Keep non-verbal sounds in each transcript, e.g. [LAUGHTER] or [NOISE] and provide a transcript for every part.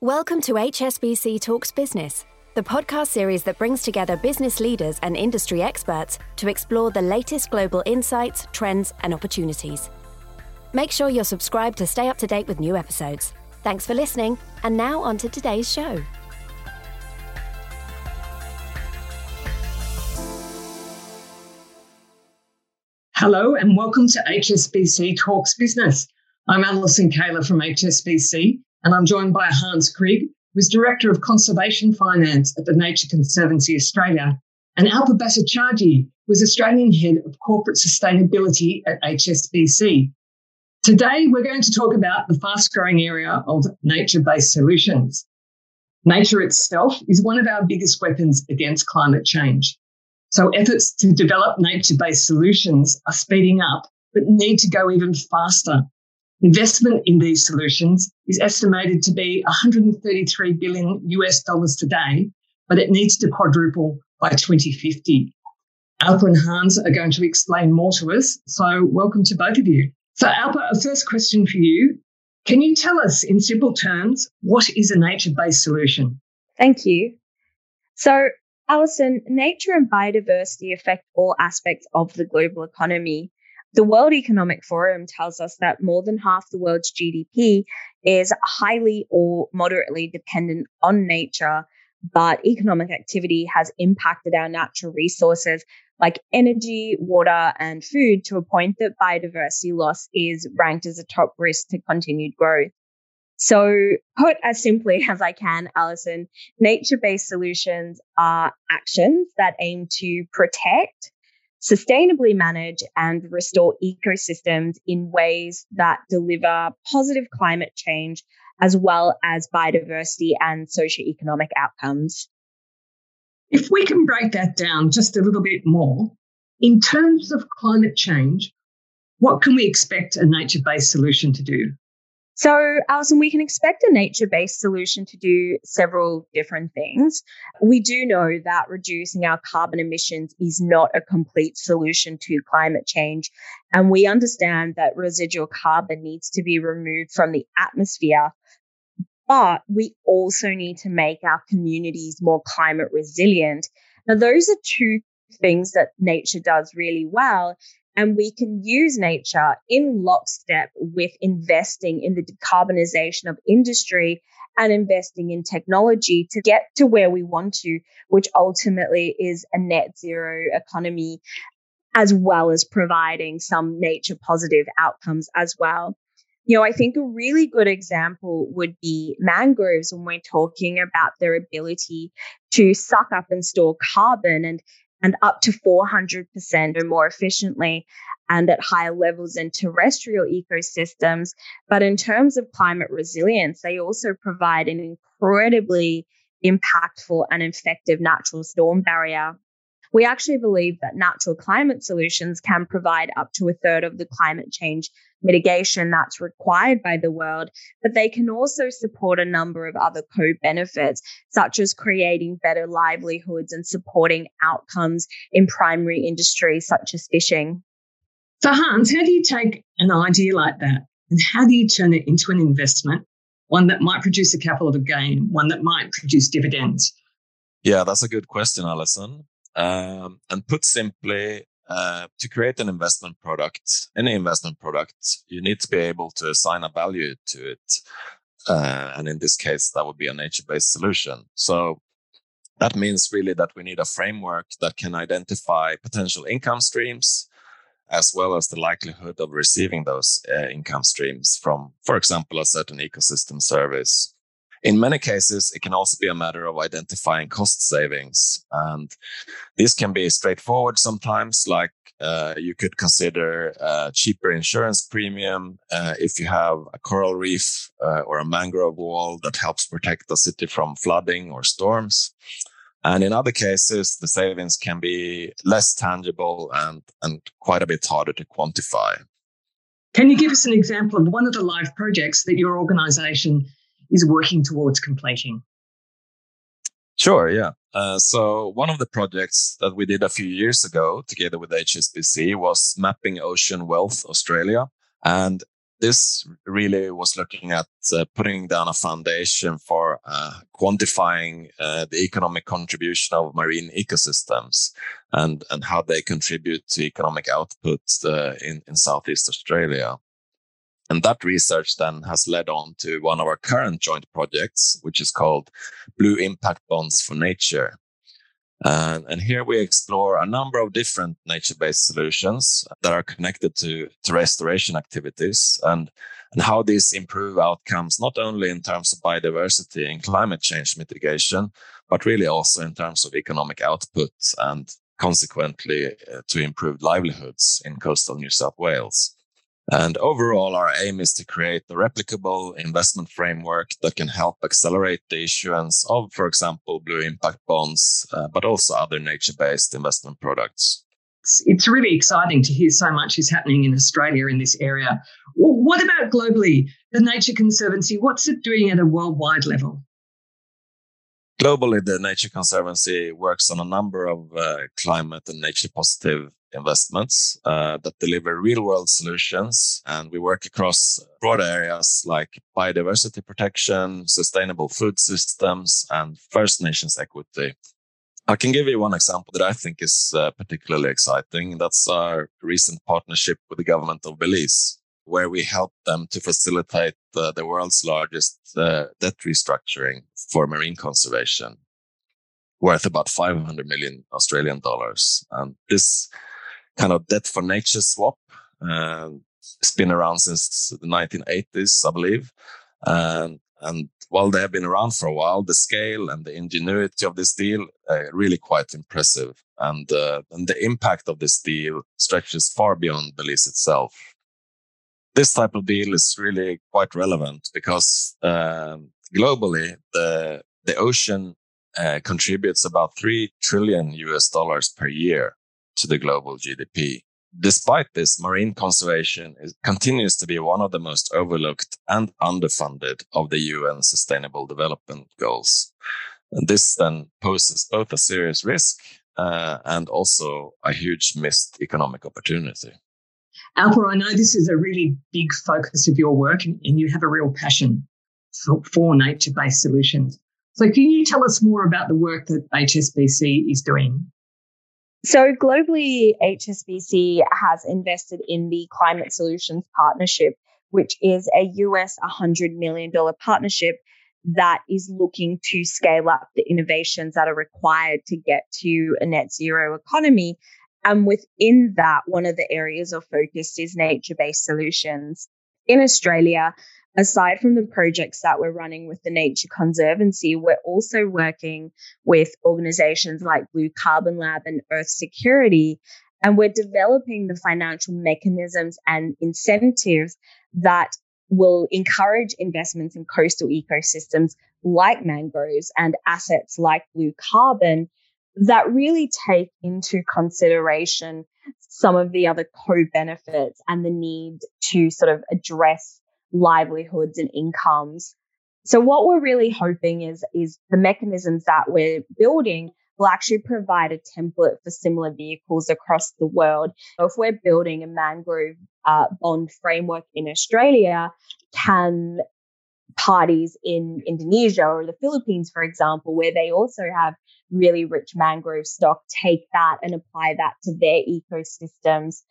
Welcome to HSBC Talks Business, the podcast series that brings together business leaders and industry experts to explore the latest global insights, trends, and opportunities. Make sure you're subscribed to stay up to date with new episodes. Thanks for listening, and now on to today's show. Hello, and welcome to HSBC Talks Business. I'm Alison Kayler from HSBC, and I'm joined by Hans Krieg, who's Director of Conservation Finance at the Nature Conservancy Australia, and Alpa Bhattacharjee, who's Australian Head of Corporate Sustainability at HSBC. Today, we're going to talk about the fast growing area of nature based solutions. Nature itself is one of our biggest weapons against climate change. So efforts to develop nature based solutions are speeding up, but need to go even faster. Investment in these solutions is estimated to be 133 billion US dollars today, but it needs to quadruple by 2050. Alpa and Hans are going to explain more to us. So welcome to both of you. So Alpa, a first question for you. Can you tell us in simple terms, what is a nature-based solution? Thank you. So Alison, nature and biodiversity affect all aspects of the global economy. The World Economic Forum tells us that more than half the world's GDP is highly or moderately dependent on nature, but economic activity has impacted our natural resources like energy, water, and food to a point that biodiversity loss is ranked as a top risk to continued growth. So, put as simply [LAUGHS] as I can, Alison, nature based solutions are actions that aim to protect, sustainably manage, and restore ecosystems in ways that deliver positive climate change as well as biodiversity and socioeconomic outcomes. If we can break that down just a little bit more, in terms of climate change, what can we expect a nature based solution to do? So, Alison, we can expect a nature based solution to do several different things. We do know that reducing our carbon emissions is not a complete solution to climate change. And we understand that residual carbon needs to be removed from the atmosphere. But we also need to make our communities more climate resilient. Now, those are two things that nature does really well. And we can use nature in lockstep with investing in the decarbonization of industry and investing in technology to get to where we want to, which ultimately is a net zero economy, as well as providing some nature positive outcomes as well. You know, I think a really good example would be mangroves when we're talking about their ability to suck up and store carbon and and up to 400% or more efficiently and at higher levels in terrestrial ecosystems. But in terms of climate resilience, they also provide an incredibly impactful and effective natural storm barrier. We actually believe that natural climate solutions can provide up to a third of the climate change mitigation that's required by the world, but they can also support a number of other co benefits, such as creating better livelihoods and supporting outcomes in primary industries such as fishing. So, Hans, how do you take an idea like that and how do you turn it into an investment, one that might produce a capital gain, one that might produce dividends? Yeah, that's a good question, Alison. Um, and put simply, uh, to create an investment product, any investment product, you need to be able to assign a value to it. Uh, and in this case, that would be a nature based solution. So that means really that we need a framework that can identify potential income streams as well as the likelihood of receiving those uh, income streams from, for example, a certain ecosystem service in many cases, it can also be a matter of identifying cost savings. And this can be straightforward sometimes, like uh, you could consider a cheaper insurance premium uh, if you have a coral reef uh, or a mangrove wall that helps protect the city from flooding or storms. And in other cases, the savings can be less tangible and, and quite a bit harder to quantify. Can you give us an example of one of the live projects that your organization is working towards completing? Sure, yeah. Uh, so one of the projects that we did a few years ago together with HSBC was mapping ocean wealth Australia. And this really was looking at uh, putting down a foundation for uh, quantifying uh, the economic contribution of marine ecosystems and, and how they contribute to economic output uh, in, in Southeast Australia. And that research then has led on to one of our current joint projects, which is called Blue Impact Bonds for Nature. And, and here we explore a number of different nature-based solutions that are connected to, to restoration activities and, and how these improve outcomes, not only in terms of biodiversity and climate change mitigation, but really also in terms of economic output and consequently uh, to improved livelihoods in coastal New South Wales. And overall, our aim is to create a replicable investment framework that can help accelerate the issuance of, for example, blue impact bonds, uh, but also other nature based investment products. It's, it's really exciting to hear so much is happening in Australia in this area. What about globally? The Nature Conservancy, what's it doing at a worldwide level? Globally, the Nature Conservancy works on a number of uh, climate and nature positive investments uh, that deliver real world solutions. And we work across broad areas like biodiversity protection, sustainable food systems, and First Nations equity. I can give you one example that I think is uh, particularly exciting. That's our recent partnership with the government of Belize, where we help them to facilitate uh, the world's largest uh, debt restructuring for marine conservation worth about 500 million Australian dollars. And this kind of debt for nature swap. Uh, it's been around since the 1980s, I believe. And, and while they have been around for a while, the scale and the ingenuity of this deal are really quite impressive. And, uh, and the impact of this deal stretches far beyond Belize itself. This type of deal is really quite relevant because um, globally, the, the ocean uh, contributes about 3 trillion US dollars per year to the global GDP. Despite this, marine conservation is, continues to be one of the most overlooked and underfunded of the UN Sustainable Development Goals. And this then poses both a serious risk uh, and also a huge missed economic opportunity. Alpa, I know this is a really big focus of your work and, and you have a real passion for, for nature based solutions. So, can you tell us more about the work that HSBC is doing? So, globally, HSBC has invested in the Climate Solutions Partnership, which is a US $100 million partnership that is looking to scale up the innovations that are required to get to a net zero economy. And within that, one of the areas of focus is nature based solutions. In Australia, aside from the projects that we're running with the Nature Conservancy, we're also working with organizations like Blue Carbon Lab and Earth Security. And we're developing the financial mechanisms and incentives that will encourage investments in coastal ecosystems like mangroves and assets like blue carbon that really take into consideration some of the other co benefits and the need to sort of address livelihoods and incomes. So what we're really hoping is, is the mechanisms that we're building will actually provide a template for similar vehicles across the world. So if we're building a mangrove uh, bond framework in Australia, can parties in Indonesia or the Philippines, for example, where they also have really rich mangrove stock, take that and apply that to their ecosystems.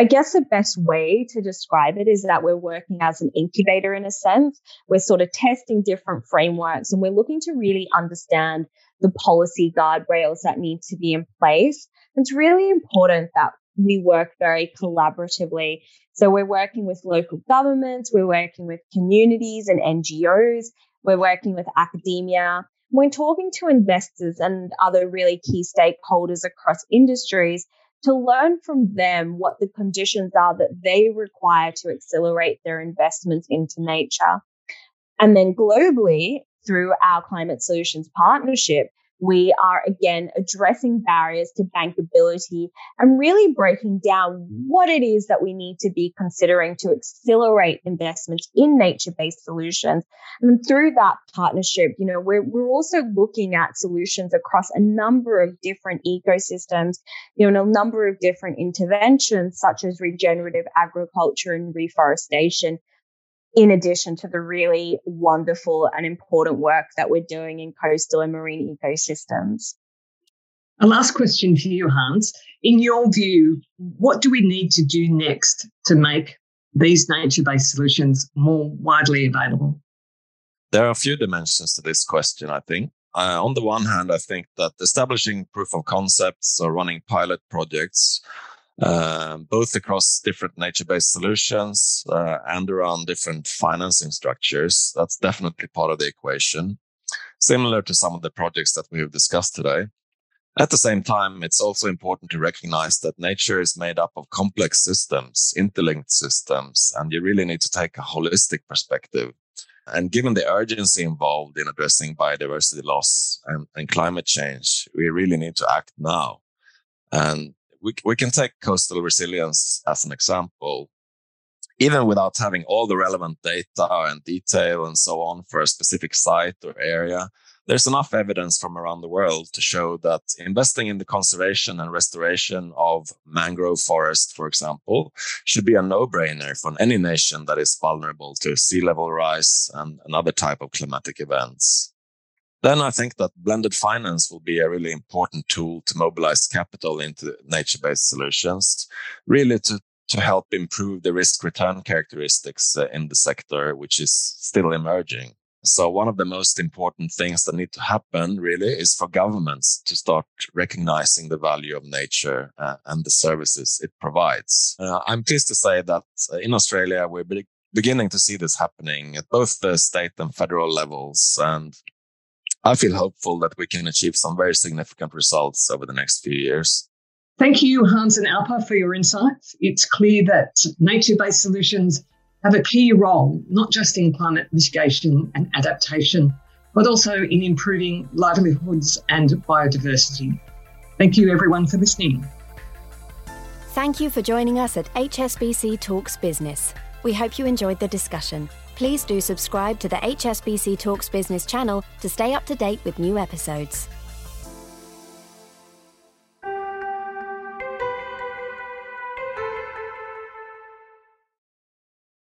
I guess the best way to describe it is that we're working as an incubator in a sense. We're sort of testing different frameworks and we're looking to really understand the policy guardrails that need to be in place. It's really important that we work very collaboratively. So we're working with local governments, we're working with communities and NGOs, we're working with academia. We're talking to investors and other really key stakeholders across industries to learn from them what the conditions are that they require to accelerate their investments into nature. And then globally, through our climate solutions partnership, We are again addressing barriers to bankability and really breaking down what it is that we need to be considering to accelerate investments in nature based solutions. And through that partnership, you know, we're, we're also looking at solutions across a number of different ecosystems, you know, and a number of different interventions such as regenerative agriculture and reforestation in addition to the really wonderful and important work that we're doing in coastal and marine ecosystems. A last question for you, Hans. In your view, what do we need to do next to make these nature based solutions more widely available? There are a few dimensions to this question, I think. Uh, on the one hand, I think that establishing proof of concepts or running pilot projects um, both across different nature-based solutions uh, and around different financing structures. That's definitely part of the equation, similar to some of the projects that we have discussed today. At the same time, it's also important to recognize that nature is made up of complex systems, interlinked systems, and you really need to take a holistic perspective. And given the urgency involved in addressing biodiversity loss and, and climate change, we really need to act now. And we, we can take coastal resilience as an example. Even without having all the relevant data and detail and so on for a specific site or area, there's enough evidence from around the world to show that investing in the conservation and restoration of mangrove forest, for example, should be a no-brainer for any nation that is vulnerable to sea level rise and another type of climatic events. Then I think that blended finance will be a really important tool to mobilize capital into nature-based solutions, really to to help improve the risk return characteristics uh, in the sector, which is still emerging. So one of the most important things that need to happen really is for governments to start recognizing the value of nature uh, and the services it provides. Uh, I'm pleased to say that uh, in Australia, we're be- beginning to see this happening at both the state and federal levels. And I feel hopeful that we can achieve some very significant results over the next few years. Thank you, Hans and Alpa, for your insights. It's clear that nature based solutions have a key role, not just in climate mitigation and adaptation, but also in improving livelihoods and biodiversity. Thank you, everyone, for listening. Thank you for joining us at HSBC Talks Business. We hope you enjoyed the discussion please do subscribe to the HSBC Talks Business channel to stay up to date with new episodes.